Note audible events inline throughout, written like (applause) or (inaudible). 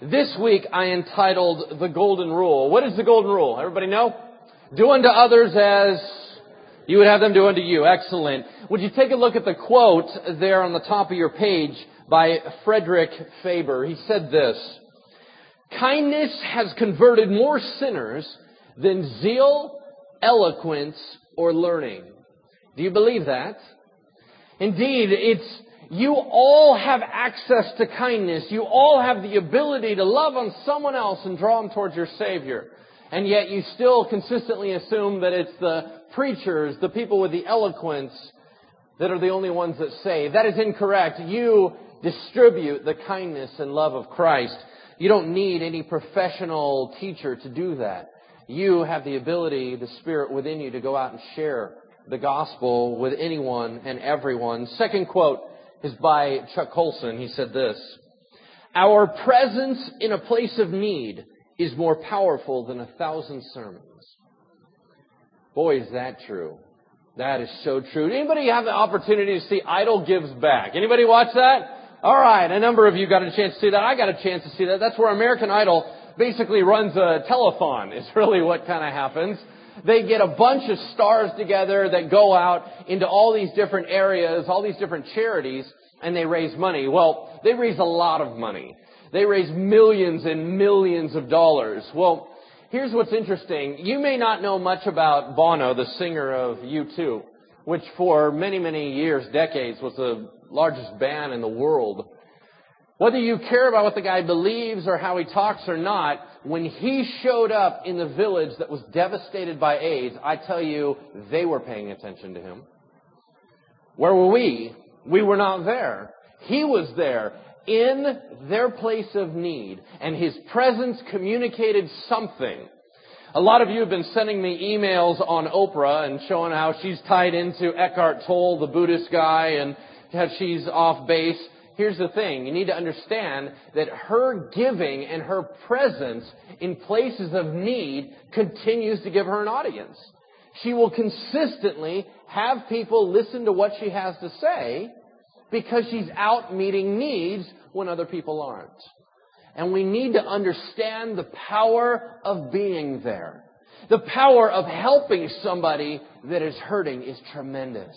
This week I entitled The Golden Rule. What is the Golden Rule? Everybody know? Do unto others as you would have them do unto you. Excellent. Would you take a look at the quote there on the top of your page by Frederick Faber? He said this, Kindness has converted more sinners than zeal, eloquence, or learning. Do you believe that? Indeed, it's you all have access to kindness. You all have the ability to love on someone else and draw them towards your Savior. And yet you still consistently assume that it's the preachers, the people with the eloquence, that are the only ones that save. That is incorrect. You distribute the kindness and love of Christ. You don't need any professional teacher to do that. You have the ability, the Spirit within you to go out and share the gospel with anyone and everyone. Second quote is by Chuck Colson. He said this, Our presence in a place of need is more powerful than a thousand sermons. Boy, is that true. That is so true. Anybody have the opportunity to see Idol Gives Back? Anybody watch that? All right, a number of you got a chance to see that. I got a chance to see that. That's where American Idol basically runs a telethon. Is really what kind of happens. They get a bunch of stars together that go out into all these different areas, all these different charities, and they raise money. Well, they raise a lot of money. They raise millions and millions of dollars. Well, here's what's interesting. You may not know much about Bono, the singer of U2, which for many, many years, decades, was the largest band in the world. Whether you care about what the guy believes or how he talks or not, when he showed up in the village that was devastated by AIDS, I tell you, they were paying attention to him. Where were we? We were not there. He was there in their place of need, and his presence communicated something. A lot of you have been sending me emails on Oprah and showing how she's tied into Eckhart Tolle, the Buddhist guy, and how she's off base. Here's the thing. You need to understand that her giving and her presence in places of need continues to give her an audience. She will consistently have people listen to what she has to say because she's out meeting needs when other people aren't. And we need to understand the power of being there. The power of helping somebody that is hurting is tremendous.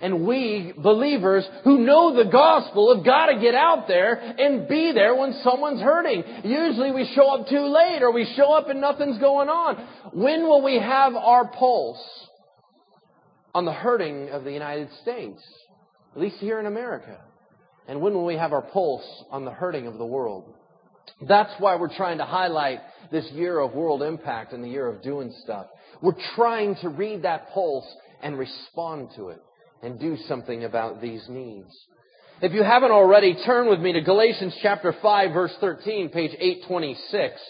And we, believers who know the gospel, have got to get out there and be there when someone's hurting. Usually we show up too late or we show up and nothing's going on. When will we have our pulse on the hurting of the United States? At least here in America. And when will we have our pulse on the hurting of the world? That's why we're trying to highlight this year of world impact and the year of doing stuff. We're trying to read that pulse and respond to it and do something about these needs. If you haven't already, turn with me to Galatians chapter 5 verse 13, page 826.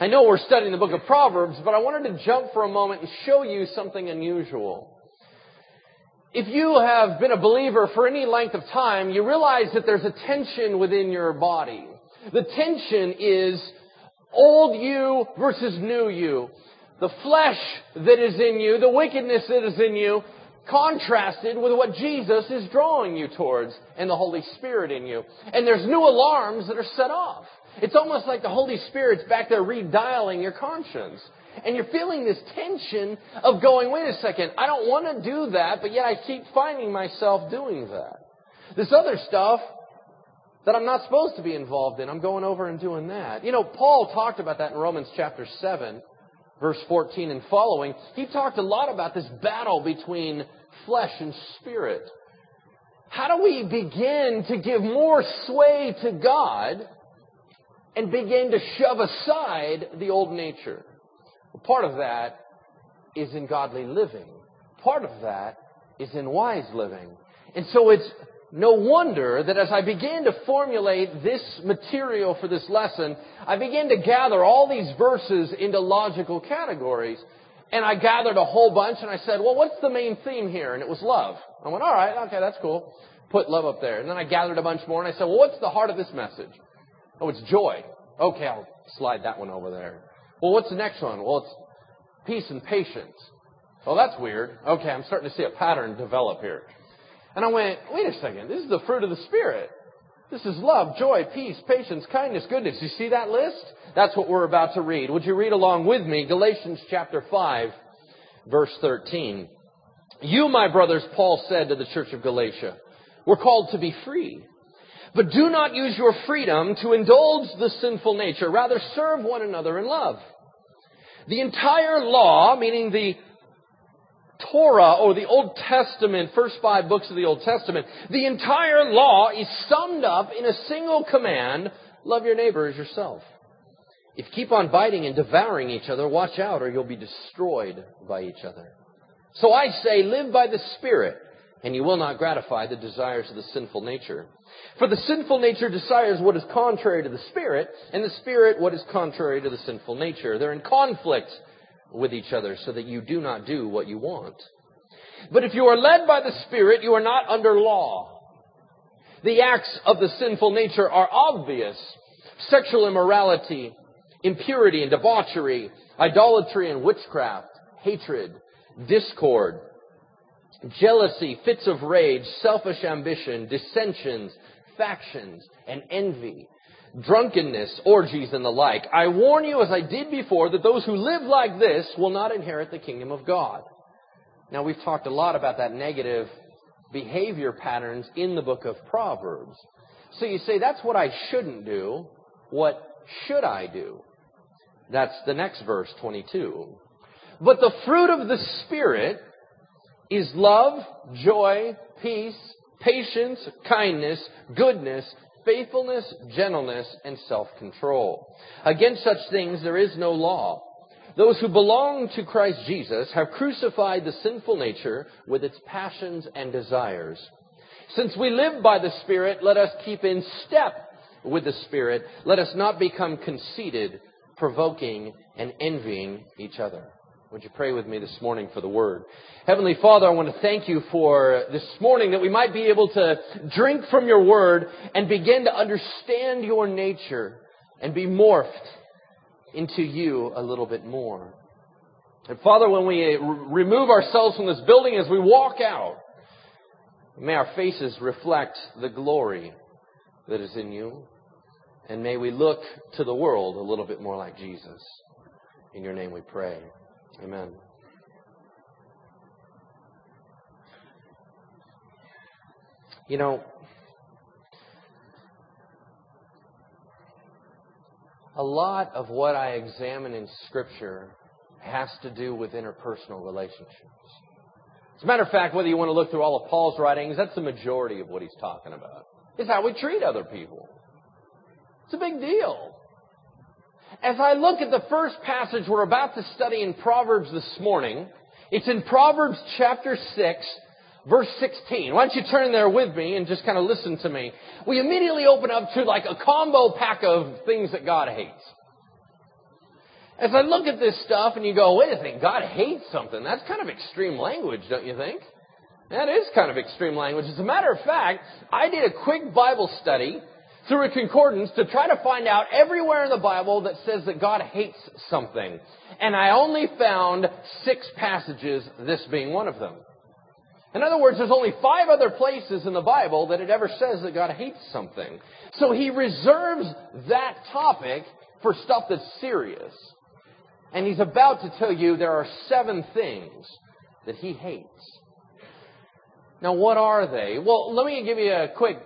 I know we're studying the book of Proverbs, but I wanted to jump for a moment and show you something unusual. If you have been a believer for any length of time, you realize that there's a tension within your body. The tension is old you versus new you. The flesh that is in you, the wickedness that is in you, contrasted with what Jesus is drawing you towards and the Holy Spirit in you. And there's new alarms that are set off. It's almost like the Holy Spirit's back there redialing your conscience. And you're feeling this tension of going, wait a second, I don't want to do that, but yet I keep finding myself doing that. This other stuff that I'm not supposed to be involved in, I'm going over and doing that. You know, Paul talked about that in Romans chapter 7, verse 14 and following. He talked a lot about this battle between flesh and spirit. How do we begin to give more sway to God and begin to shove aside the old nature? Well, part of that is in godly living. Part of that is in wise living. And so it's no wonder that as I began to formulate this material for this lesson, I began to gather all these verses into logical categories. And I gathered a whole bunch and I said, well, what's the main theme here? And it was love. I went, all right, okay, that's cool. Put love up there. And then I gathered a bunch more and I said, well, what's the heart of this message? Oh, it's joy. Okay, I'll slide that one over there. Well, what's the next one? Well, it's peace and patience. Well, that's weird. Okay, I'm starting to see a pattern develop here. And I went, wait a second, this is the fruit of the Spirit. This is love, joy, peace, patience, kindness, goodness. You see that list? That's what we're about to read. Would you read along with me? Galatians chapter 5, verse 13. You, my brothers, Paul said to the church of Galatia, were called to be free. But do not use your freedom to indulge the sinful nature. Rather, serve one another in love. The entire law, meaning the Torah or the Old Testament, first five books of the Old Testament, the entire law is summed up in a single command, love your neighbor as yourself. If you keep on biting and devouring each other, watch out or you'll be destroyed by each other. So I say, live by the Spirit, and you will not gratify the desires of the sinful nature. For the sinful nature desires what is contrary to the Spirit, and the Spirit what is contrary to the sinful nature. They're in conflict with each other so that you do not do what you want. But if you are led by the Spirit, you are not under law. The acts of the sinful nature are obvious. Sexual immorality, impurity and debauchery, idolatry and witchcraft, hatred, discord, jealousy, fits of rage, selfish ambition, dissensions, factions, and envy, drunkenness, orgies, and the like. I warn you, as I did before, that those who live like this will not inherit the kingdom of God. Now, we've talked a lot about that negative behavior patterns in the book of Proverbs. So you say, that's what I shouldn't do. What should I do? That's the next verse, 22. But the fruit of the Spirit is love, joy, peace, patience, kindness, goodness, faithfulness, gentleness, and self-control. Against such things there is no law. Those who belong to Christ Jesus have crucified the sinful nature with its passions and desires. Since we live by the Spirit, let us keep in step with the Spirit. Let us not become conceited, provoking, and envying each other. Would you pray with me this morning for the word? Heavenly Father, I want to thank you for this morning that we might be able to drink from your word and begin to understand your nature and be morphed into you a little bit more. And Father, when we uh, remove ourselves from this building as we walk out, may our faces reflect the glory that is in you. And may we look to the world a little bit more like Jesus. In your name we pray. Amen. You know, a lot of what I examine in Scripture has to do with interpersonal relationships. As a matter of fact, whether you want to look through all of Paul's writings, that's the majority of what he's talking about. It's how we treat other people. It's a big deal. As I look at the first passage we're about to study in Proverbs this morning, it's in Proverbs chapter 6, verse 16. Why don't you turn there with me and just kind of listen to me? We immediately open up to like a combo pack of things that God hates. As I look at this stuff and you go, wait a second, God hates something. That's kind of extreme language, don't you think? That is kind of extreme language. As a matter of fact, I did a quick Bible study through a concordance to try to find out everywhere in the Bible that says that God hates something. And I only found six passages, this being one of them. In other words, there's only five other places in the Bible that it ever says that God hates something. So he reserves that topic for stuff that's serious. And he's about to tell you there are seven things that he hates. Now, what are they? Well, let me give you a quick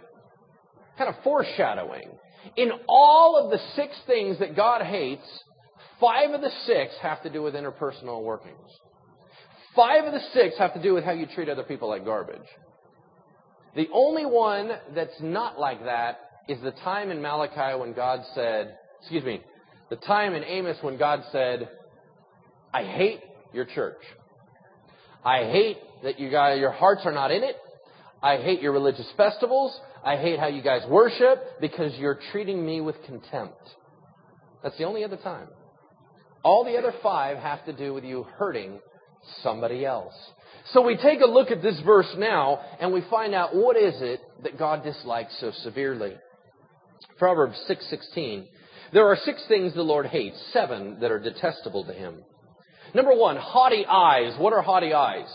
kind of foreshadowing. In all of the six things that God hates, five of the six have to do with interpersonal workings. Five of the six have to do with how you treat other people like garbage. The only one that's not like that is the time in Malachi when God said, excuse me, the time in Amos when God said, I hate your church. I hate that you guys, your hearts are not in it. I hate your religious festivals. I hate how you guys worship because you're treating me with contempt. That's the only other time. All the other five have to do with you hurting somebody else. So we take a look at this verse now and we find out what is it that God dislikes so severely. Proverbs 6:16. there are six things the Lord hates, seven that are detestable to him. Number 1, haughty eyes. What are haughty eyes?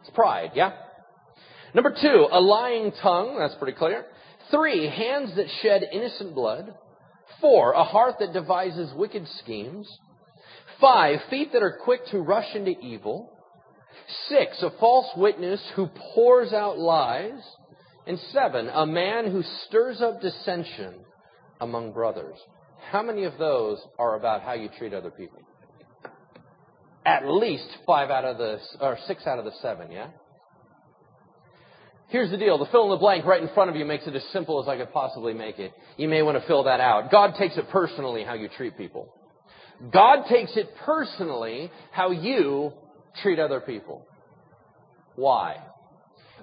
It's pride, yeah? Number 2, a lying tongue, that's pretty clear. Three, hands that shed innocent blood. Four, a heart that devises wicked schemes. Five, feet that are quick to rush into evil. Six, a false witness who pours out lies. And seven, a man who stirs up dissension among brothers. How many of those are about how you treat other people? At least five out of the, or six out of the seven, yeah? Here's the deal. The fill in the blank right in front of you makes it as simple as I could possibly make it. You may want to fill that out. God takes it personally how you treat people. God takes it personally how you treat other people. Why?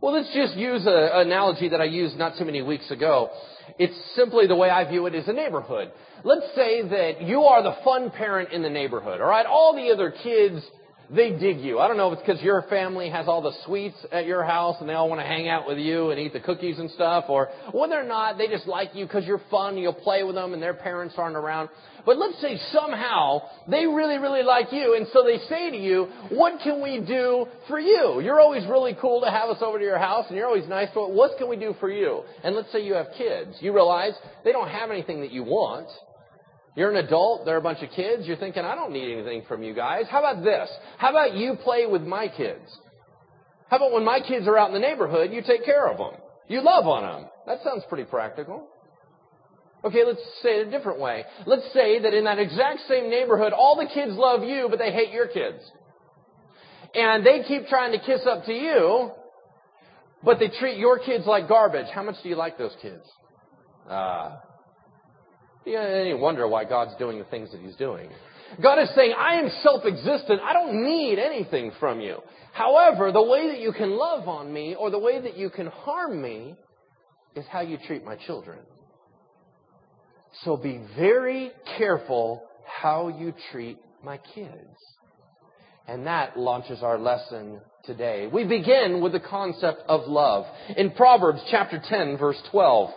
Well, let's just use an analogy that I used not too many weeks ago. It's simply the way I view it as a neighborhood. Let's say that you are the fun parent in the neighborhood, alright? All the other kids, they dig you. I don't know if it's because your family has all the sweets at your house and they all want to hang out with you and eat the cookies and stuff, or whether or not they just like you because you're fun, you'll play with them and their parents aren't around. But let's say somehow they really, really like you, and so they say to you, what can we do for you? You're always really cool to have us over to your house, and you're always nice to us. What can we do for you? And let's say you have kids. You realize they don't have anything that you want. You're an adult, they're a bunch of kids, you're thinking, I don't need anything from you guys. How about this? How about you play with my kids? How about when my kids are out in the neighborhood, you take care of them? You love on them. That sounds pretty practical. Okay, let's say it a different way. Let's say that in that exact same neighborhood, all the kids love you, but they hate your kids. And they keep trying to kiss up to you, but they treat your kids like garbage. How much do you like those kids? Ah. Uh, you wonder why God's doing the things that He's doing. God is saying, I am self-existent. I don't need anything from you. However, the way that you can love on me or the way that you can harm me is how you treat my children. So be very careful how you treat my kids. And that launches our lesson today. We begin with the concept of love. In Proverbs chapter 10 verse 12.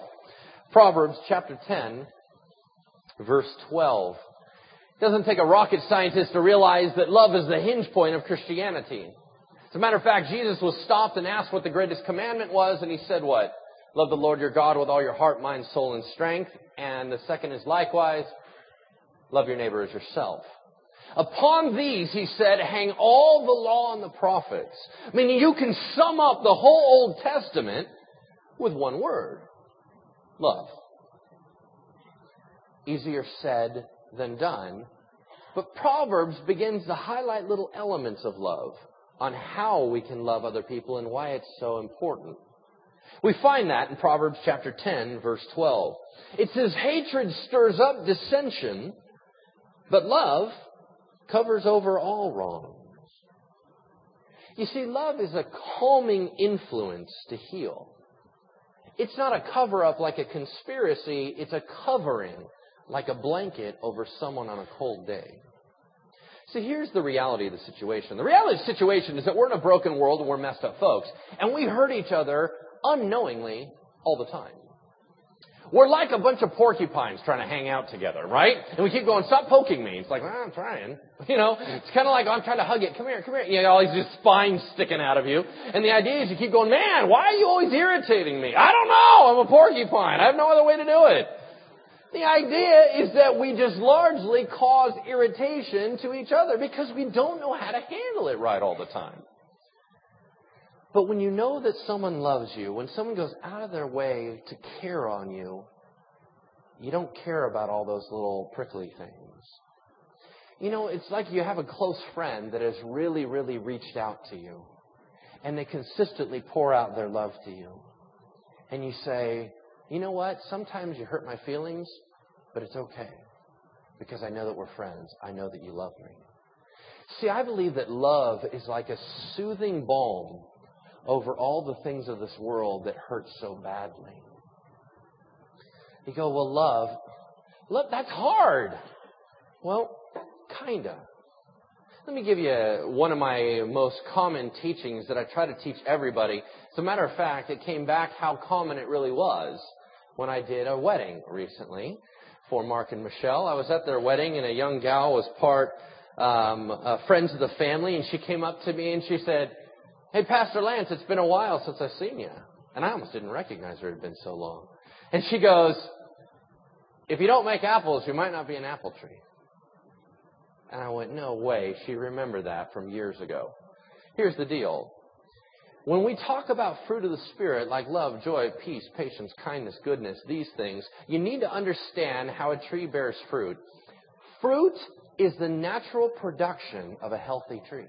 Proverbs chapter 10 verse 12. It doesn't take a rocket scientist to realize that love is the hinge point of Christianity. As a matter of fact, Jesus was stopped and asked what the greatest commandment was, and he said what? Love the Lord your God with all your heart, mind, soul, and strength. And the second is likewise, love your neighbor as yourself. Upon these, he said, hang all the law and the prophets. Meaning you can sum up the whole Old Testament with one word. Love. Easier said than done. But Proverbs begins to highlight little elements of love on how we can love other people and why it's so important. We find that in Proverbs chapter 10 verse 12. It says, hatred stirs up dissension, but love covers over all wrongs. You see, love is a calming influence to heal. It's not a cover up like a conspiracy, it's a covering like a blanket over someone on a cold day. See, here's the reality of the situation. The reality of the situation is that we're in a broken world and we're messed up folks. And we hurt each other unknowingly all the time. We're like a bunch of porcupines trying to hang out together, right? And we keep going, stop poking me. It's like, well, I'm trying. (laughs) You know, it's kind of like I'm trying to hug it. Come here, come here. You know, all these just spines sticking out of you. And the idea is you keep going, man, why are you always irritating me? I don't know. I'm a porcupine. I have no other way to do it. The idea is that we just largely cause irritation to each other because we don't know how to handle it right all the time. But when you know that someone loves you, when someone goes out of their way to care on you, you don't care about all those little prickly things. You know, it's like you have a close friend that has really, really reached out to you. And they consistently pour out their love to you. And you say, you know what? Sometimes you hurt my feelings, but it's okay. Because I know that we're friends. I know that you love me. See, I believe that love is like a soothing balm over all the things of this world that hurt so badly. You go, well, love, love, that's hard. Well, kinda. Let me give you one of my most common teachings that I try to teach everybody. As a matter of fact, it came back how common it really was when I did a wedding recently for Mark and Michelle. I was at their wedding and a young gal was part um, uh, friends of the family and she came up to me and she said, Hey, Pastor Lance, it's been a while since I've seen you. And I almost didn't recognize her. It had been so long. And she goes, if you don't make apples, you might not be an apple tree. And I went, no way. She remembered that from years ago. Here's the deal. When we talk about fruit of the Spirit, like love, joy, peace, patience, kindness, goodness, these things, you need to understand how a tree bears fruit. Fruit is the natural production of a healthy tree.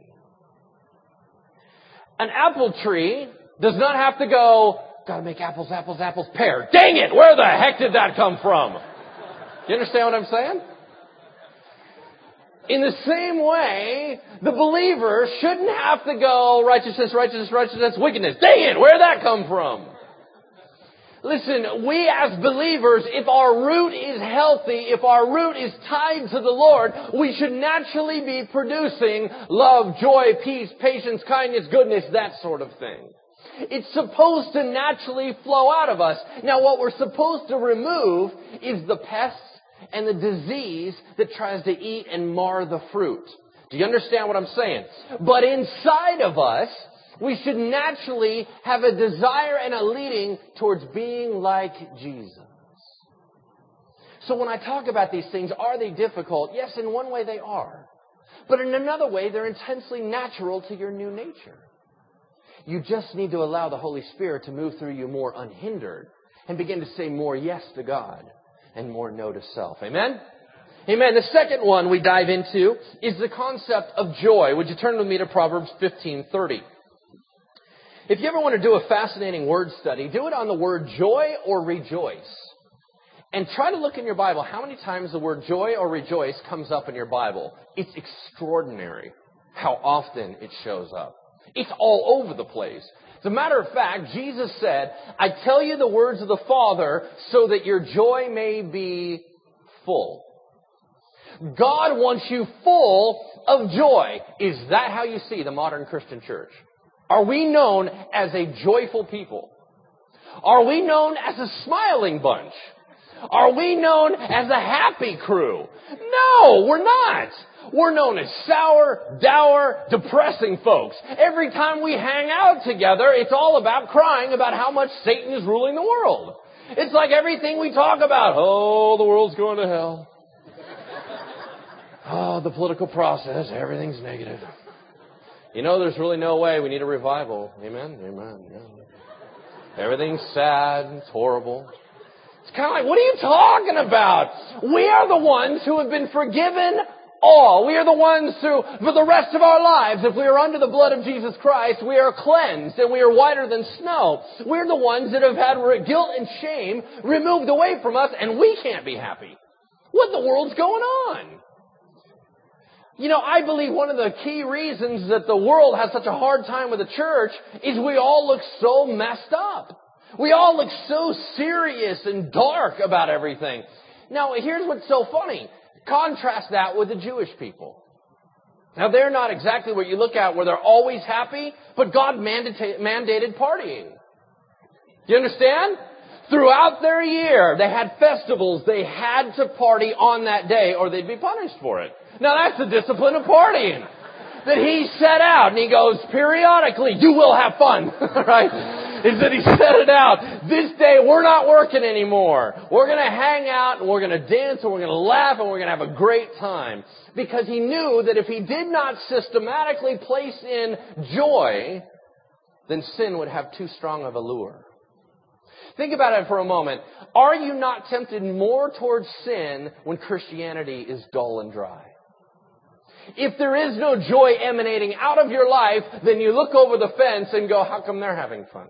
An apple tree does not have to go, gotta make apples, apples, apples, pear. Dang it! Where the heck did that come from? You understand what I'm saying? In the same way, the believer shouldn't have to go righteousness, righteousness, righteousness, wickedness. Dang it, where'd that come from? Listen, we as believers, if our root is healthy, if our root is tied to the Lord, we should naturally be producing love, joy, peace, patience, kindness, goodness, that sort of thing. It's supposed to naturally flow out of us. Now what we're supposed to remove is the pests and the disease that tries to eat and mar the fruit. Do you understand what I'm saying? But inside of us, we should naturally have a desire and a leading towards being like Jesus. So when I talk about these things, are they difficult? Yes, in one way they are. But in another way, they're intensely natural to your new nature. You just need to allow the Holy Spirit to move through you more unhindered and begin to say more yes to God and more no to self. Amen? Amen. The second one we dive into is the concept of joy. Would you turn with me to Proverbs 15:30? If you ever want to do a fascinating word study, do it on the word joy or rejoice. And try to look in your Bible how many times the word joy or rejoice comes up in your Bible. It's extraordinary how often it shows up. It's all over the place. As a matter of fact, Jesus said, I tell you the words of the Father so that your joy may be full. God wants you full of joy. Is that how you see the modern Christian church? Are we known as a joyful people? Are we known as a smiling bunch? Are we known as a happy crew? No, we're not. We're known as sour, dour, depressing folks. Every time we hang out together, it's all about crying about how much Satan is ruling the world. It's like everything we talk about. Oh, the world's going to hell. Oh, the political process, everything's negative. You know, there's really no way. We need a revival. Amen? Amen. Everything's sad. It's horrible. It's kind of like, what are you talking about? We are the ones who have been forgiven all. We are the ones who, for the rest of our lives, if we are under the blood of Jesus Christ, we are cleansed and we are whiter than snow. We're the ones that have had guilt and shame removed away from us and we can't be happy. What the world's going on? You know, I believe one of the key reasons that the world has such a hard time with the church is we all look so messed up. We all look so serious and dark about everything. Now, here's what's so funny. Contrast that with the Jewish people. Now, they're not exactly what you look at where they're always happy, but God mandated partying. You understand? Throughout their year, they had festivals. They had to party on that day or they'd be punished for it. Now that's the discipline of partying that he set out. And he goes, periodically, you will have fun, (laughs) right? Is that he set it out. This day, we're not working anymore. We're gonna hang out and we're gonna dance and we're gonna laugh and we're gonna have a great time. Because he knew that if he did not systematically place in joy, then sin would have too strong of a lure. Think about it for a moment. Are you not tempted more towards sin when Christianity is dull and dry? If there is no joy emanating out of your life, then you look over the fence and go, how come they're having fun?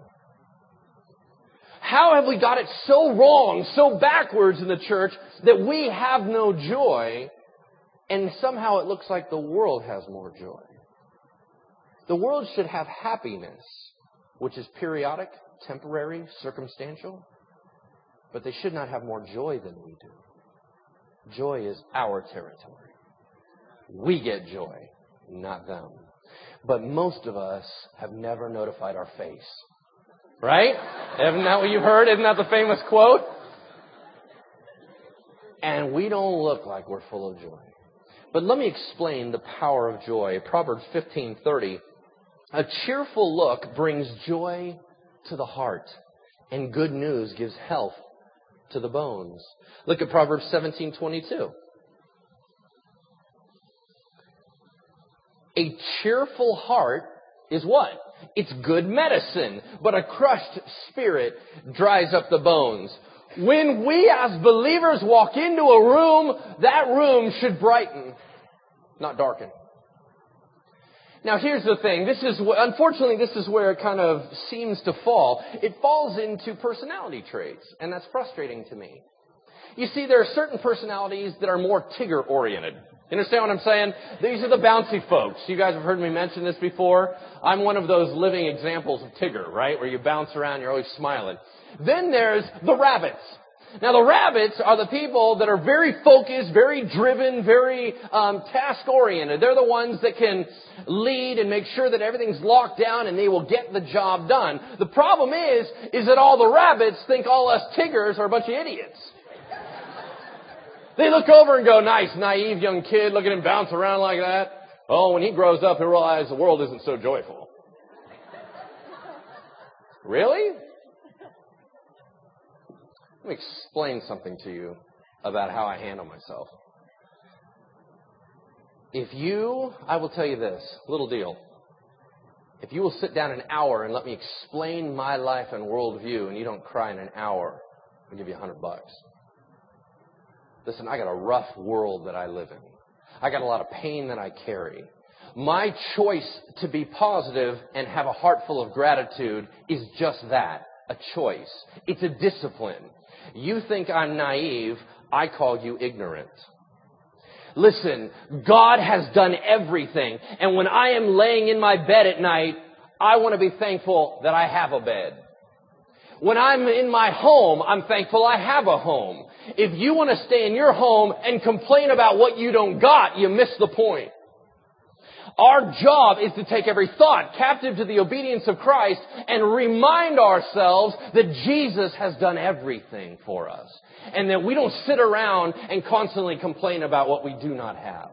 How have we got it so wrong, so backwards in the church that we have no joy and somehow it looks like the world has more joy? The world should have happiness, which is periodic, temporary, circumstantial, but they should not have more joy than we do. Joy is our territory. We get joy, not them. But most of us have never notified our face. Right? Isn't that what you've heard? Isn't that the famous quote? And we don't look like we're full of joy. But let me explain the power of joy. Proverbs 15:30. A cheerful look brings joy to the heart, and good news gives health to the bones. Look at Proverbs 17:22. A cheerful heart is what? It's good medicine, but a crushed spirit dries up the bones. When we as believers walk into a room, that room should brighten, not darken. Now here's the thing. This is, unfortunately, this is where it kind of seems to fall. It falls into personality traits, and that's frustrating to me. You see, there are certain personalities that are more Tigger oriented. You understand what I'm saying? These are the bouncy folks. You guys have heard me mention this before. I'm one of those living examples of Tigger, right? Where you bounce around, you're always smiling. Then there's the rabbits. Now the rabbits are the people that are very focused, very driven, very um, task oriented. They're the ones that can lead and make sure that everything's locked down and they will get the job done. The problem is, is that all the rabbits think all us Tiggers are a bunch of idiots. They look over and go, nice, naive young kid, look at him bounce around like that. Oh, when he grows up, he'll realize the world isn't so joyful. really? Let me explain something to you about how I handle myself. If you, I will tell you this, little deal. If you will sit down an hour and let me explain my life and worldview and you don't cry in an hour, I'll give you a hundred bucks. Listen, I got a rough world that I live in. I got a lot of pain that I carry. My choice to be positive and have a heart full of gratitude is just that, a choice. It's a discipline. You think I'm naive, I call you ignorant. Listen, God has done everything. And when I am laying in my bed at night, I want to be thankful that I have a bed. When I'm in my home, I'm thankful I have a home. If you want to stay in your home and complain about what you don't got, you miss the point. Our job is to take every thought captive to the obedience of Christ and remind ourselves that Jesus has done everything for us. And that we don't sit around and constantly complain about what we do not have.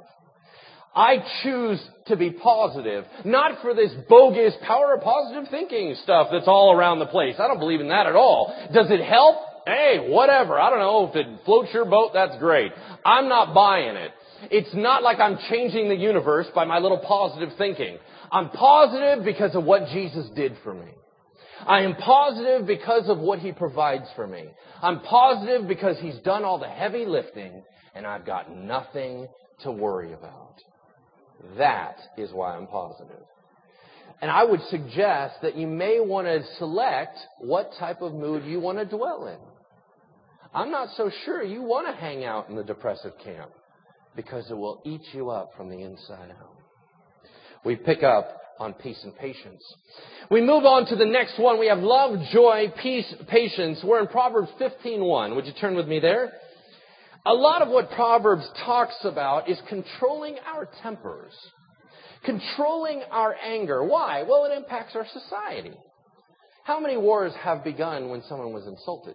I choose to be positive, not for this bogus power of positive thinking stuff that's all around the place. I don't believe in that at all. Does it help? Hey, whatever. I don't know. If it floats your boat, that's great. I'm not buying it. It's not like I'm changing the universe by my little positive thinking. I'm positive because of what Jesus did for me. I am positive because of what He provides for me. I'm positive because He's done all the heavy lifting and I've got nothing to worry about. That is why I'm positive. And I would suggest that you may want to select what type of mood you want to dwell in. I'm not so sure you want to hang out in the depressive camp because it will eat you up from the inside out. We pick up on peace and patience. We move on to the next one. We have love, joy, peace, patience. We're in Proverbs 15:1. Would you turn with me there? A lot of what Proverbs talks about is controlling our tempers, controlling our anger. Why? Well, it impacts our society. How many wars have begun when someone was insulted?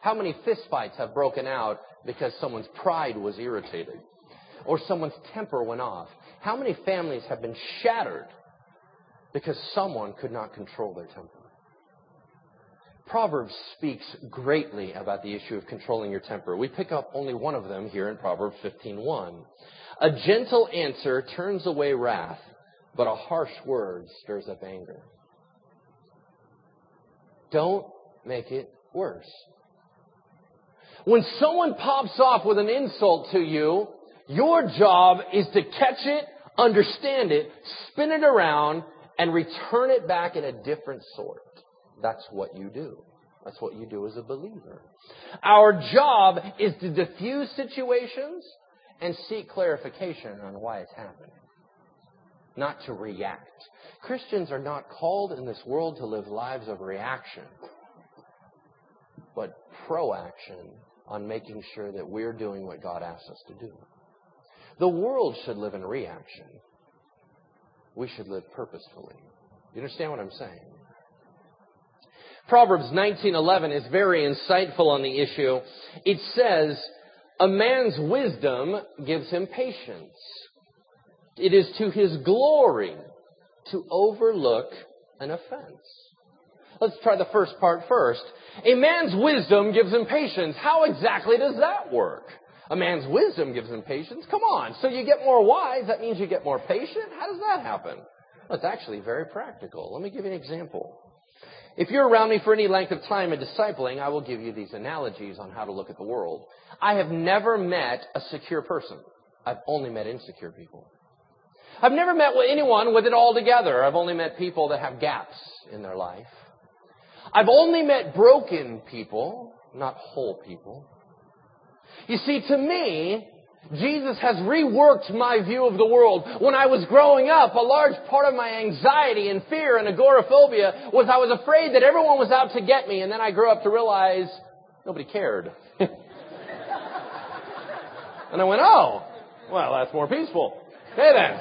How many fistfights have broken out because someone's pride was irritated or someone's temper went off? How many families have been shattered because someone could not control their temper? Proverbs speaks greatly about the issue of controlling your temper. We pick up only one of them here in Proverbs 15:1. A gentle answer turns away wrath, but a harsh word stirs up anger. Don't make it worse. When someone pops off with an insult to you, your job is to catch it, understand it, spin it around, and return it back in a different sort. That's what you do. That's what you do as a believer. Our job is to diffuse situations and seek clarification on why it's happening, not to react. Christians are not called in this world to live lives of reaction, but proaction on making sure that we're doing what God asks us to do. The world should live in reaction. We should live purposefully. You understand what I'm saying? Proverbs 19:11 is very insightful on the issue. It says, "A man's wisdom gives him patience. It is to his glory to overlook an offense." Let's try the first part first. A man's wisdom gives him patience. How exactly does that work? A man's wisdom gives him patience. Come on. So you get more wise. That means you get more patient. How does that happen? Well, it's actually very practical. Let me give you an example. If you're around me for any length of time in discipling, I will give you these analogies on how to look at the world. I have never met a secure person. I've only met insecure people. I've never met anyone with it all together. I've only met people that have gaps in their life. I've only met broken people, not whole people. You see, to me, Jesus has reworked my view of the world. When I was growing up, a large part of my anxiety and fear and agoraphobia was I was afraid that everyone was out to get me, and then I grew up to realize nobody cared. (laughs) and I went, oh, well, that's more peaceful. Okay then.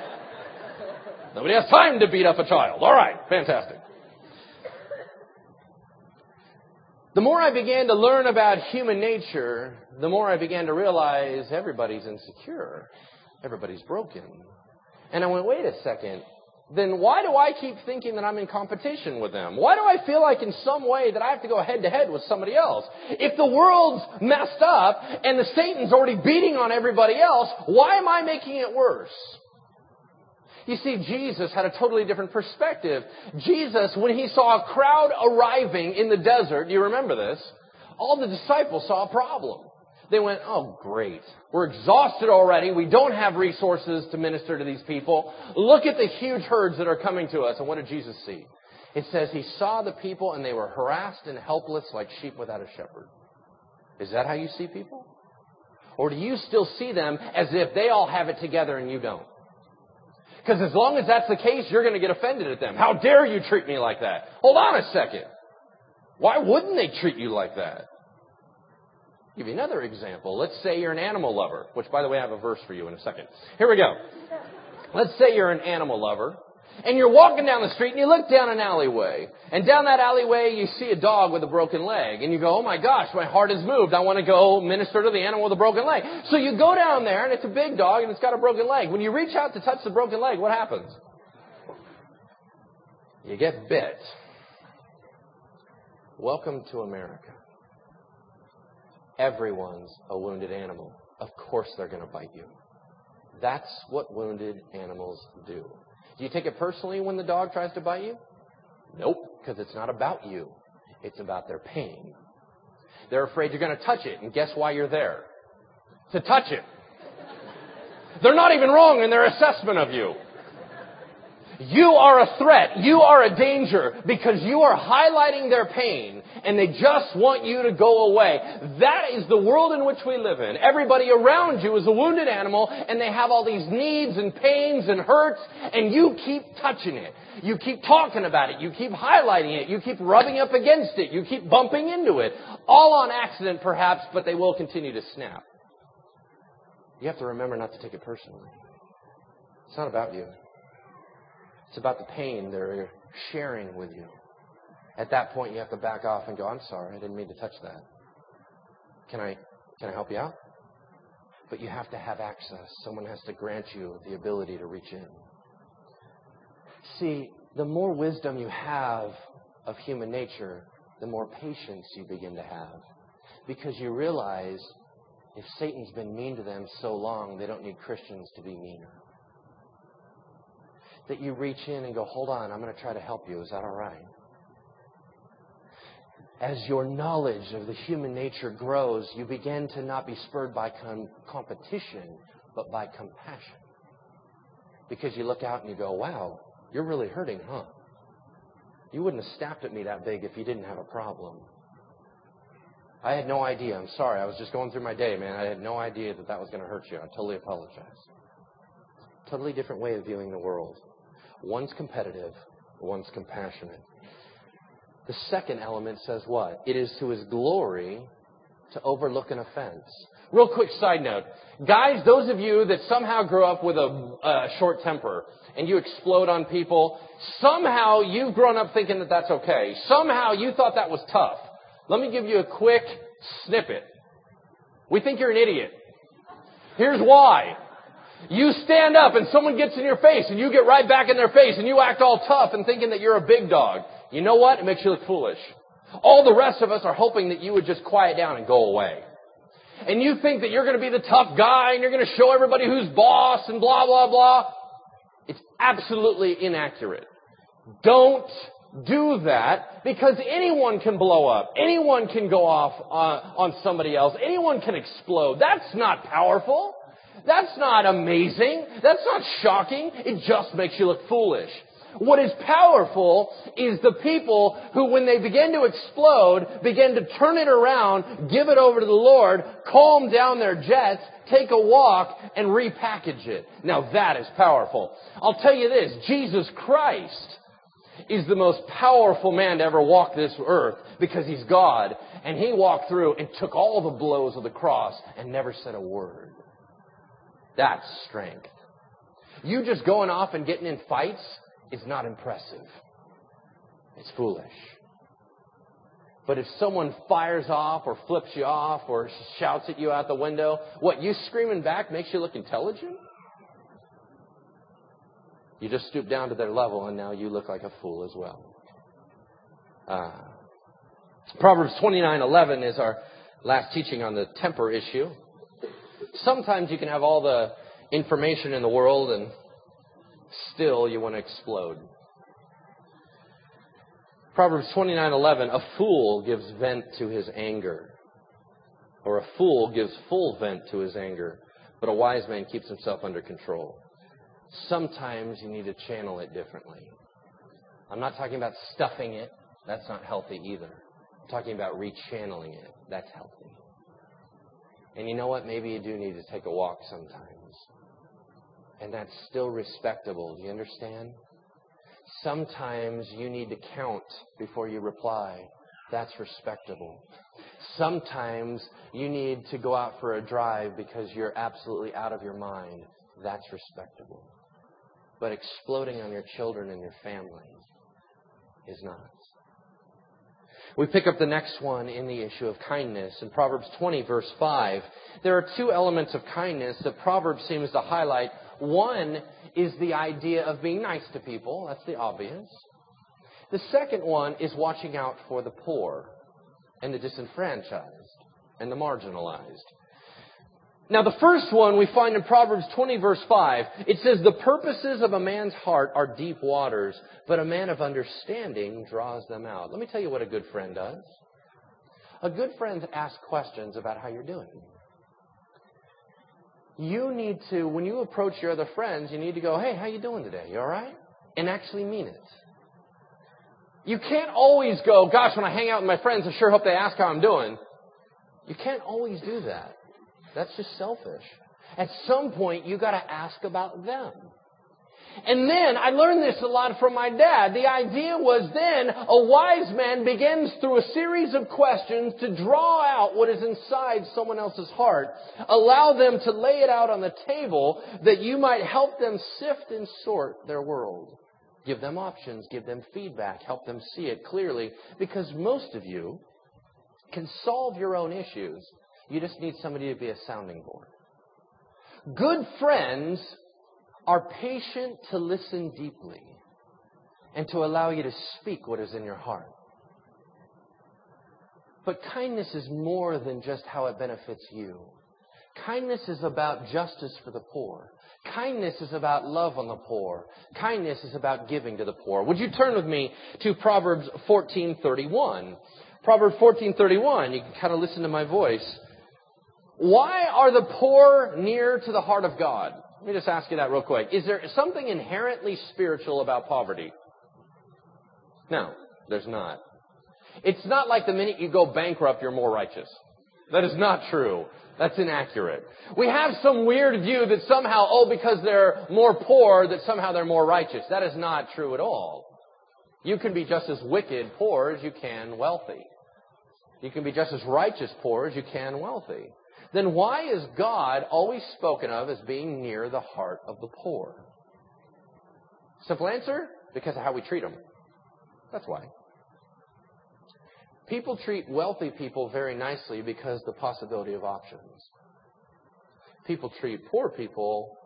Nobody has time to beat up a child. All right, fantastic. The more I began to learn about human nature, the more I began to realize everybody's insecure. Everybody's broken. And I went, wait a second. Then why do I keep thinking that I'm in competition with them? Why do I feel like in some way that I have to go head to head with somebody else? If the world's messed up and the Satan's already beating on everybody else, why am I making it worse? You see, Jesus had a totally different perspective. Jesus, when he saw a crowd arriving in the desert, you remember this, all the disciples saw a problem. They went, oh great. We're exhausted already. We don't have resources to minister to these people. Look at the huge herds that are coming to us. And what did Jesus see? It says he saw the people and they were harassed and helpless like sheep without a shepherd. Is that how you see people? Or do you still see them as if they all have it together and you don't? Because as long as that's the case, you're going to get offended at them. How dare you treat me like that? Hold on a second. Why wouldn't they treat you like that? I'll give you another example. Let's say you're an animal lover, which by the way I have a verse for you in a second. Here we go. Let's say you're an animal lover and you're walking down the street and you look down an alleyway. And down that alleyway you see a dog with a broken leg. And you go, oh my gosh, my heart has moved. I want to go minister to the animal with a broken leg. So you go down there and it's a big dog and it's got a broken leg. When you reach out to touch the broken leg, what happens? You get bit. Welcome to America. Everyone's a wounded animal. Of course they're going to bite you. That's what wounded animals do. Do you take it personally when the dog tries to bite you? Nope, because it's not about you. It's about their pain. They're afraid you're going to touch it, and guess why you're there? To touch it. They're not even wrong in their assessment of you. You are a threat. You are a danger because you are highlighting their pain and they just want you to go away. That is the world in which we live in. Everybody around you is a wounded animal and they have all these needs and pains and hurts and you keep touching it. You keep talking about it. You keep highlighting it. You keep rubbing up against it. You keep bumping into it. All on accident perhaps, but they will continue to snap. You have to remember not to take it personally. It's not about you. It's about the pain they're sharing with you. At that point, you have to back off and go, I'm sorry, I didn't mean to touch that. Can I, can I help you out? But you have to have access. Someone has to grant you the ability to reach in. See, the more wisdom you have of human nature, the more patience you begin to have. Because you realize if Satan's been mean to them so long, they don't need Christians to be meaner that you reach in and go, hold on, I'm going to try to help you. Is that all right? As your knowledge of the human nature grows, you begin to not be spurred by com- competition, but by compassion. Because you look out and you go, wow, you're really hurting, huh? You wouldn't have snapped at me that big if you didn't have a problem. I had no idea. I'm sorry. I was just going through my day, man. I had no idea that that was going to hurt you. I totally apologize. Totally different way of viewing the world. One's competitive, one's compassionate. The second element says what? It is to his glory to overlook an offense. Real quick side note. Guys, those of you that somehow grew up with a, a short temper and you explode on people, somehow you've grown up thinking that that's okay. Somehow you thought that was tough. Let me give you a quick snippet. We think you're an idiot. Here's why. You stand up and someone gets in your face and you get right back in their face and you act all tough and thinking that you're a big dog. You know what? It makes you look foolish. All the rest of us are hoping that you would just quiet down and go away. And you think that you're going to be the tough guy and you're going to show everybody who's boss and blah, blah, blah. It's absolutely inaccurate. Don't do that because anyone can blow up. Anyone can go off uh, on somebody else. Anyone can explode. That's not powerful. That's not amazing. That's not shocking. It just makes you look foolish. What is powerful is the people who, when they begin to explode, begin to turn it around, give it over to the Lord, calm down their jets, take a walk, and repackage it. Now that is powerful. I'll tell you this, Jesus Christ is the most powerful man to ever walk this earth because he's God. And he walked through and took all the blows of the cross and never said a word. That's strength. You just going off and getting in fights is not impressive. It's foolish. But if someone fires off or flips you off or shouts at you out the window, what, you screaming back makes you look intelligent? You just stoop down to their level and now you look like a fool as well. Uh, Proverbs 29:11 is our last teaching on the temper issue. Sometimes you can have all the information in the world and still you want to explode. Proverbs 29:11 A fool gives vent to his anger or a fool gives full vent to his anger, but a wise man keeps himself under control. Sometimes you need to channel it differently. I'm not talking about stuffing it. That's not healthy either. I'm talking about rechanneling it. That's healthy. And you know what? Maybe you do need to take a walk sometimes. And that's still respectable. Do you understand? Sometimes you need to count before you reply. That's respectable. Sometimes you need to go out for a drive because you're absolutely out of your mind. That's respectable but exploding on your children and your family is not. We pick up the next one in the issue of kindness. In Proverbs 20, verse 5, there are two elements of kindness that Proverbs seems to highlight. One is the idea of being nice to people. That's the obvious. The second one is watching out for the poor and the disenfranchised and the marginalized. Now, the first one we find in Proverbs 20, verse 5. It says, The purposes of a man's heart are deep waters, but a man of understanding draws them out. Let me tell you what a good friend does. A good friend asks questions about how you're doing. You need to, when you approach your other friends, you need to go, Hey, how you doing today? You alright? And actually mean it. You can't always go, Gosh, when I hang out with my friends, I sure hope they ask how I'm doing. You can't always do that. That's just selfish. At some point, you got to ask about them. And then I learned this a lot from my dad. The idea was then a wise man begins through a series of questions to draw out what is inside someone else's heart. Allow them to lay it out on the table that you might help them sift and sort their world. Give them options, give them feedback, help them see it clearly because most of you can solve your own issues you just need somebody to be a sounding board. Good friends are patient to listen deeply and to allow you to speak what is in your heart. But kindness is more than just how it benefits you. Kindness is about justice for the poor. Kindness is about love on the poor. Kindness is about giving to the poor. Would you turn with me to Proverbs 14:31? Proverbs 14:31. You can kind of listen to my voice. Why are the poor near to the heart of God? Let me just ask you that real quick. Is there something inherently spiritual about poverty? No, there's not. It's not like the minute you go bankrupt, you're more righteous. That is not true. That's inaccurate. We have some weird view that somehow, oh, because they're more poor, that somehow they're more righteous. That is not true at all. You can be just as wicked poor as you can wealthy. You can be just as righteous poor as you can wealthy then why is God always spoken of as being near the heart of the poor? Simple answer because of how we treat them. That's why. People treat wealthy people very nicely because of the possibility of options. People treat poor people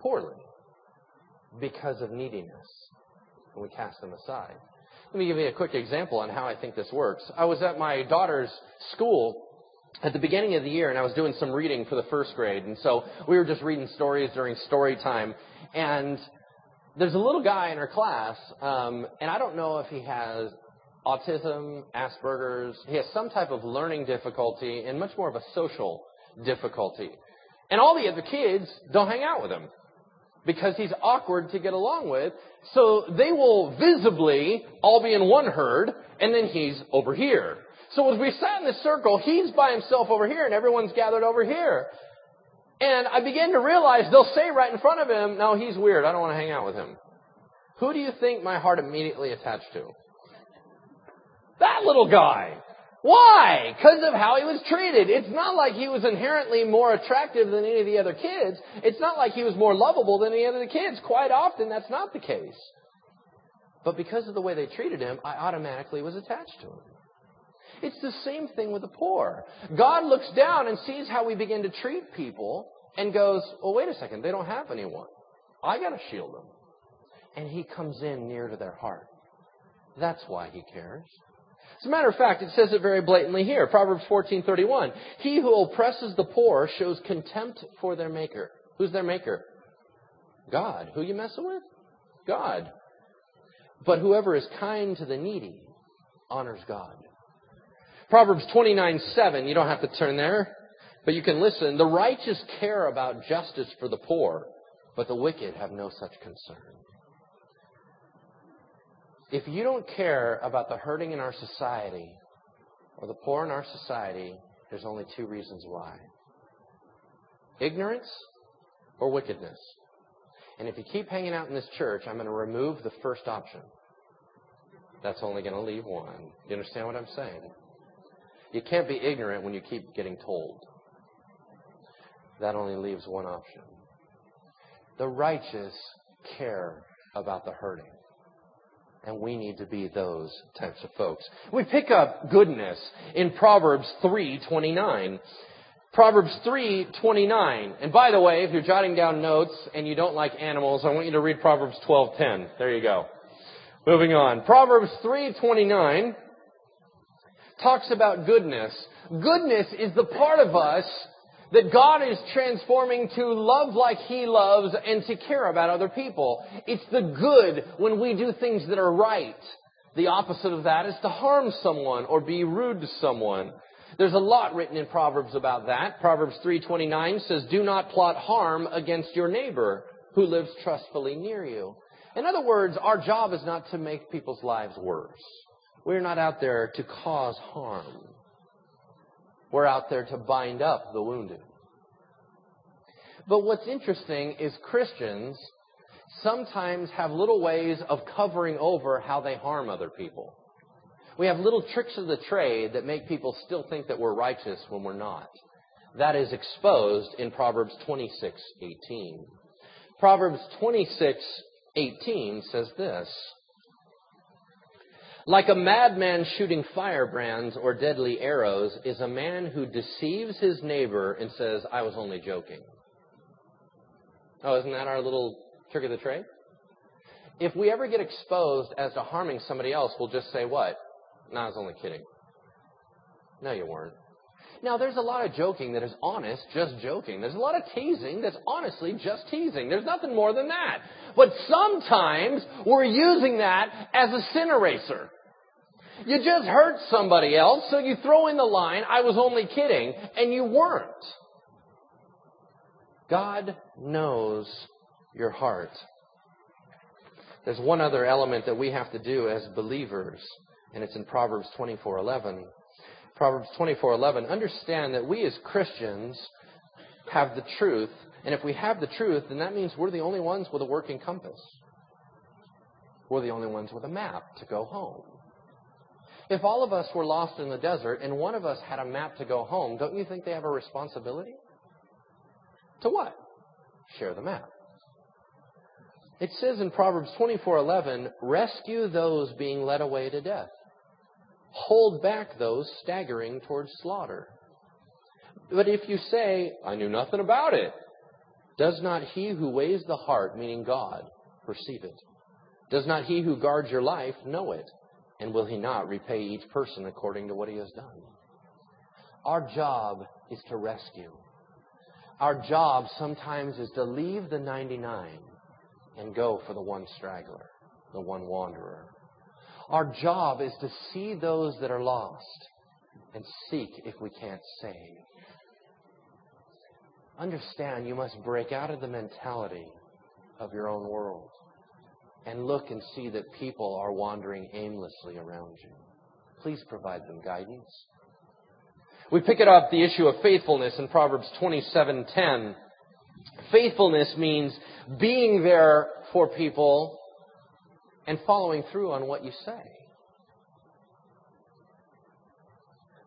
poorly because of neediness. and we cast them aside. Let me give you a quick example on how I think this works. I was at my daughter's school at the beginning of the year and I was doing some reading for the first grade. And so we were just reading stories during story time. And there's a little guy in our class, um, and I don't know if he has autism, Asperger's. He has some type of learning difficulty and much more of a social difficulty. And all the other kids don't hang out with him because he's awkward to get along with. So they will visibly all be in one herd and then he's over here. So as we sat in this circle, he's by himself over here and everyone's gathered over here. And I began to realize they'll say right in front of him, no, he's weird. I don't want to hang out with him. Who do you think my heart immediately attached to? That little guy. Why? Because of how he was treated. It's not like he was inherently more attractive than any of the other kids. It's not like he was more lovable than any of the kids. Quite often, that's not the case. But because of the way they treated him, I automatically was attached to him. It's the same thing with the poor. God looks down and sees how we begin to treat people and goes, well, wait a second, they don't have anyone. I gotta shield them. And he comes in near to their heart. That's why he cares. As a matter of fact, it says it very blatantly here. Proverbs 14:31. He who oppresses the poor shows contempt for their maker. Who's their maker? God. Who you messing with? God. But whoever is kind to the needy honors God. Proverbs 29:7. You don't have to turn there, but you can listen. The righteous care about justice for the poor, but the wicked have no such concern. If you don't care about the hurting in our society or the poor in our society, there's only two reasons why ignorance or wickedness. And if you keep hanging out in this church, I'm going to remove the first option. That's only going to leave one. You understand what I'm saying? You can't be ignorant when you keep getting told. That only leaves one option. The righteous care about the hurting. And we need to be those types of folks. We pick up goodness in Proverbs 3:29. Proverbs 3:29. And by the way, if you're jotting down notes and you don't like animals, I want you to read Proverbs 12:10. There you go. Moving on. Proverbs 3:29 talks about goodness. Goodness is the part of us that God is transforming to love like He loves and to care about other people. It's the good when we do things that are right. The opposite of that is to harm someone or be rude to someone. There's a lot written in Proverbs about that. Proverbs 3:29 says, "Do not plot harm against your neighbor who lives trustfully near you." In other words, our job is not to make people's lives worse. We're not out there to cause harm. We're out there to bind up the wounded. But what's interesting is Christians sometimes have little ways of covering over how they harm other people. We have little tricks of the trade that make people still think that we're righteous when we're not. That is exposed in Proverbs 26:18. Proverbs 26:18 says this: like a madman shooting firebrands or deadly arrows is a man who deceives his neighbor and says, I was only joking. Oh, isn't that our little trick of the trade? If we ever get exposed as to harming somebody else, we'll just say what? No, I was only kidding. No, you weren't. Now, there's a lot of joking that is honest, just joking. There's a lot of teasing that's honestly just teasing. There's nothing more than that. But sometimes we're using that as a sin eraser. You just hurt somebody else, so you throw in the line, I was only kidding, and you weren't. God knows your heart. There's one other element that we have to do as believers, and it's in Proverbs 24:11. Proverbs 24:11. Understand that we as Christians have the truth, and if we have the truth, then that means we're the only ones with a working compass. We're the only ones with a map to go home. If all of us were lost in the desert and one of us had a map to go home, don't you think they have a responsibility? To what? Share the map. It says in Proverbs 24:11, "Rescue those being led away to death. Hold back those staggering towards slaughter." But if you say, "I knew nothing about it," does not he who weighs the heart, meaning God, perceive it? Does not he who guards your life know it? And will he not repay each person according to what he has done? Our job is to rescue. Our job sometimes is to leave the 99 and go for the one straggler, the one wanderer. Our job is to see those that are lost and seek if we can't save. Understand you must break out of the mentality of your own world and look and see that people are wandering aimlessly around you. Please provide them guidance. We pick it up the issue of faithfulness in Proverbs 27:10. Faithfulness means being there for people and following through on what you say.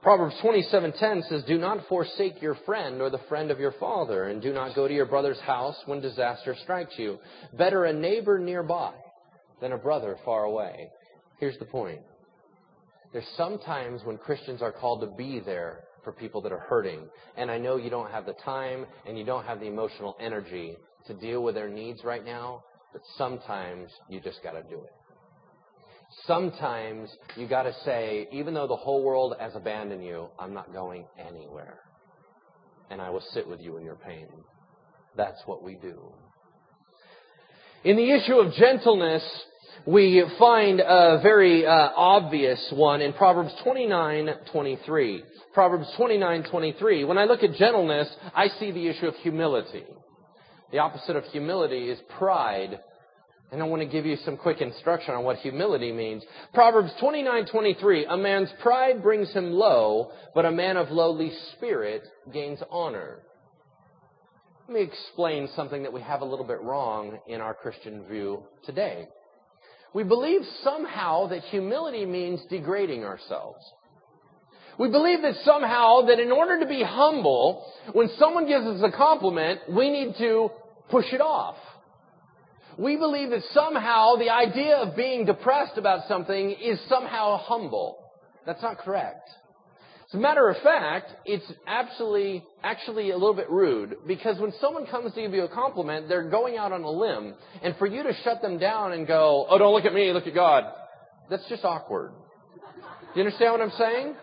Proverbs 27:10 says, "Do not forsake your friend or the friend of your father, and do not go to your brother's house when disaster strikes you. Better a neighbor nearby than a brother far away." Here's the point. There's sometimes when Christians are called to be there for people that are hurting, and I know you don't have the time and you don't have the emotional energy to deal with their needs right now, but sometimes you just got to do it. Sometimes you got to say, even though the whole world has abandoned you, I'm not going anywhere. And I will sit with you in your pain. That's what we do. In the issue of gentleness, we find a very uh, obvious one in Proverbs 29:23. Proverbs 29:23. When I look at gentleness, I see the issue of humility. The opposite of humility is pride and I want to give you some quick instruction on what humility means. Proverbs 29:23, a man's pride brings him low, but a man of lowly spirit gains honor. Let me explain something that we have a little bit wrong in our Christian view today. We believe somehow that humility means degrading ourselves. We believe that somehow that in order to be humble, when someone gives us a compliment, we need to push it off we believe that somehow the idea of being depressed about something is somehow humble. That's not correct. As a matter of fact, it's actually, actually a little bit rude because when someone comes to give you a compliment, they're going out on a limb. And for you to shut them down and go, oh, don't look at me, look at God, that's just awkward. You understand what I'm saying?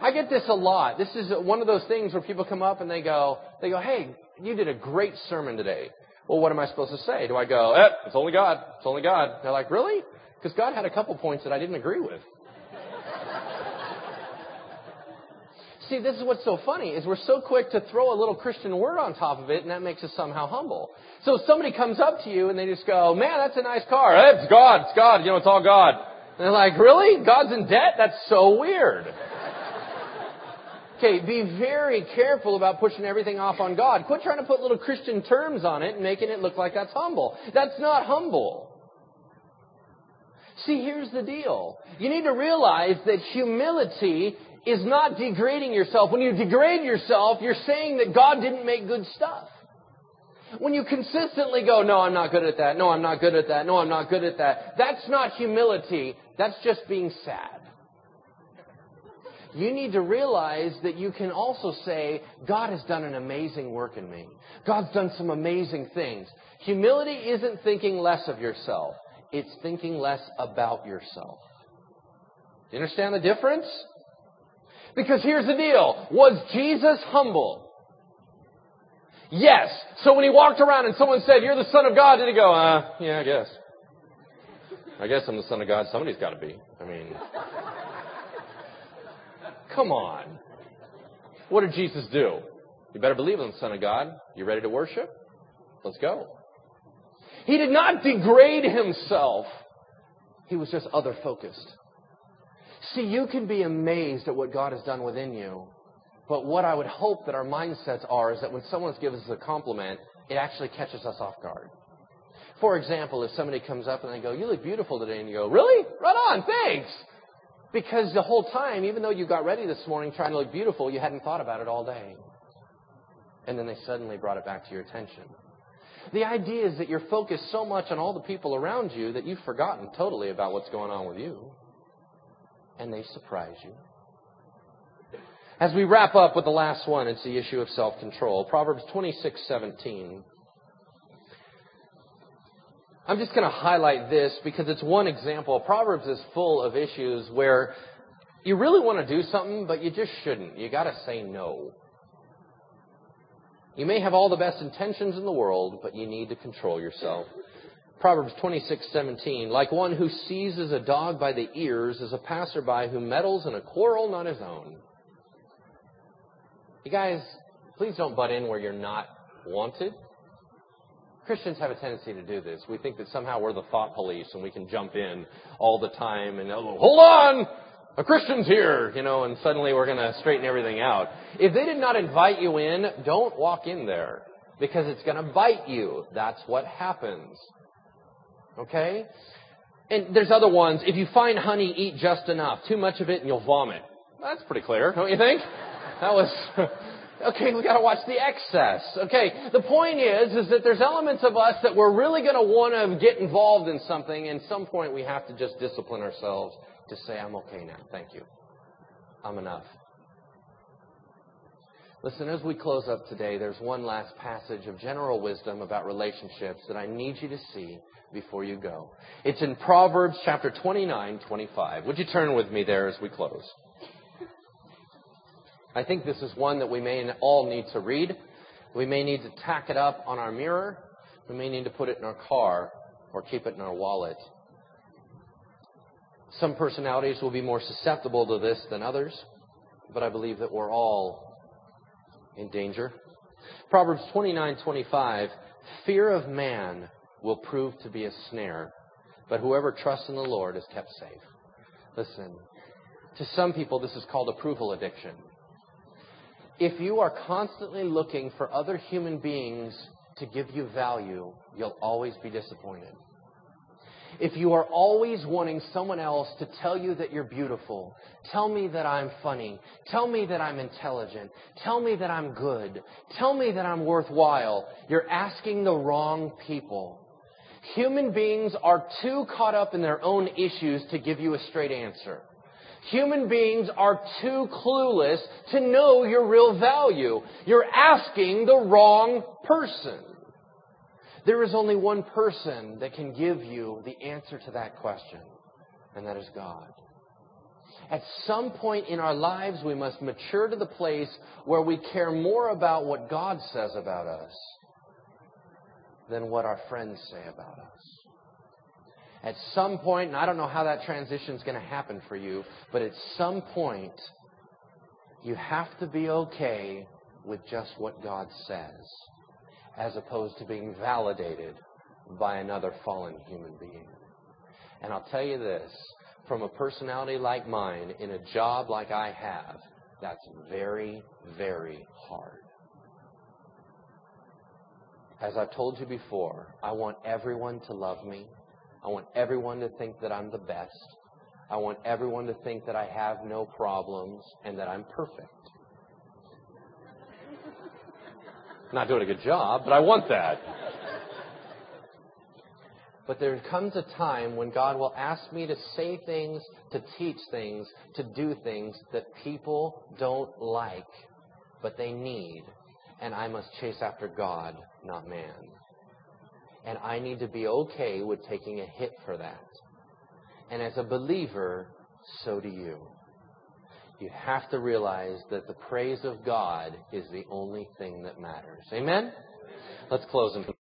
I get this a lot. This is one of those things where people come up and they go, they go, hey, you did a great sermon today. Well, what am I supposed to say? Do I go, eh, it's only God. It's only God. They're like, really? Because God had a couple points that I didn't agree with. See, this is what's so funny is we're so quick to throw a little Christian word on top of it, and that makes us somehow humble. So if somebody comes up to you and they just go, "Man, that's a nice car." Hey, it's God. It's God. You know, it's all God. And they're like, "Really? God's in debt? That's so weird." Okay, be very careful about pushing everything off on God. Quit trying to put little Christian terms on it and making it look like that's humble. That's not humble. See, here's the deal. You need to realize that humility is not degrading yourself. When you degrade yourself, you're saying that God didn't make good stuff. When you consistently go, no, I'm not good at that, no, I'm not good at that, no, I'm not good at that, that's not humility. That's just being sad you need to realize that you can also say, God has done an amazing work in me. God's done some amazing things. Humility isn't thinking less of yourself. It's thinking less about yourself. Do you understand the difference? Because here's the deal. Was Jesus humble? Yes. So when he walked around and someone said, you're the son of God, did he go, uh, yeah, I guess. I guess I'm the son of God. Somebody's got to be. I mean, Come on. What did Jesus do? You better believe in the Son of God. You ready to worship? Let's go. He did not degrade himself. He was just other focused. See, you can be amazed at what God has done within you. But what I would hope that our mindsets are is that when someone gives us a compliment, it actually catches us off guard. For example, if somebody comes up and they go, you look beautiful today, and you go, really? Right on, thanks. Because the whole time, even though you got ready this morning trying to look beautiful, you hadn't thought about it all day. And then they suddenly brought it back to your attention. The idea is that you're focused so much on all the people around you that you've forgotten totally about what's going on with you. And they surprise you. As we wrap up with the last one, it's the issue of self-control. Proverbs 26:17. I'm just going to highlight this because it's one example. Proverbs is full of issues where you really want to do something, but you just shouldn't. You got to say no. You may have all the best intentions in the world, but you need to control yourself. Proverbs 26:17, like one who seizes a dog by the ears is a passerby who meddles in a quarrel not his own. You guys, please don't butt in where you're not wanted. Christians have a tendency to do this. We think that somehow we're the thought police and we can jump in all the time and oh, hold on, a Christian's here, you know, and suddenly we're going to straighten everything out. If they did not invite you in, don't walk in there because it's going to bite you. That's what happens. Okay? And there's other ones. If you find honey, eat just enough. Too much of it and you'll vomit. That's pretty clear, don't you think? That was (laughs) Okay, we got to watch the excess. Okay, the point is, is that there's elements of us that we're really want to get involved in something, and at some point we have to just discipline ourselves to say, I'm okay now. Thank you. I'm enough. Listen, as we close up today, there's one last passage of general wisdom about relationships that I need you to see before you go. It's in Proverbs chapter 29, 25. Would you turn with me there as we close? I think this is one that we may all need to read. We may need to tack it up on our mirror. We may need to put it in our car or keep it in our wallet. Some personalities will be more susceptible to this than others, but I believe that we're all in danger. Proverbs 29:25 Fear of man will prove to be a snare, but whoever trusts in the Lord is kept safe. Listen, to some people this is called approval addiction. If you are constantly looking for other human beings to give you value, you'll always be disappointed. If you are always wanting someone else to tell you that you're beautiful, tell me that I'm funny, tell me that I'm intelligent, tell me that I'm good, tell me that I'm worthwhile, you're asking the wrong people. Human beings are too caught up in their own issues to give you a straight answer. Human beings are too clueless to know your real value. You're asking the wrong person. There is only one person that can give you the answer to that question, and that is God. At some point in our lives, we must mature to the place where we care more about what God says about us than what our friends say about us. At some point, and I don't know how that transition is going to happen for you, but at some point, you have to be okay with just what God says, as opposed to being validated by another fallen human being. And I'll tell you this from a personality like mine, in a job like I have, that's very, very hard. As I've told you before, I want everyone to love me. I want everyone to think that I'm the best. I want everyone to think that I have no problems and that I'm perfect. Not doing a good job, but I want that. But there comes a time when God will ask me to say things, to teach things, to do things that people don't like, but they need. And I must chase after God, not man. And I need to be okay with taking a hit for that. And as a believer, so do you. You have to realize that the praise of God is the only thing that matters. Amen? Let's close in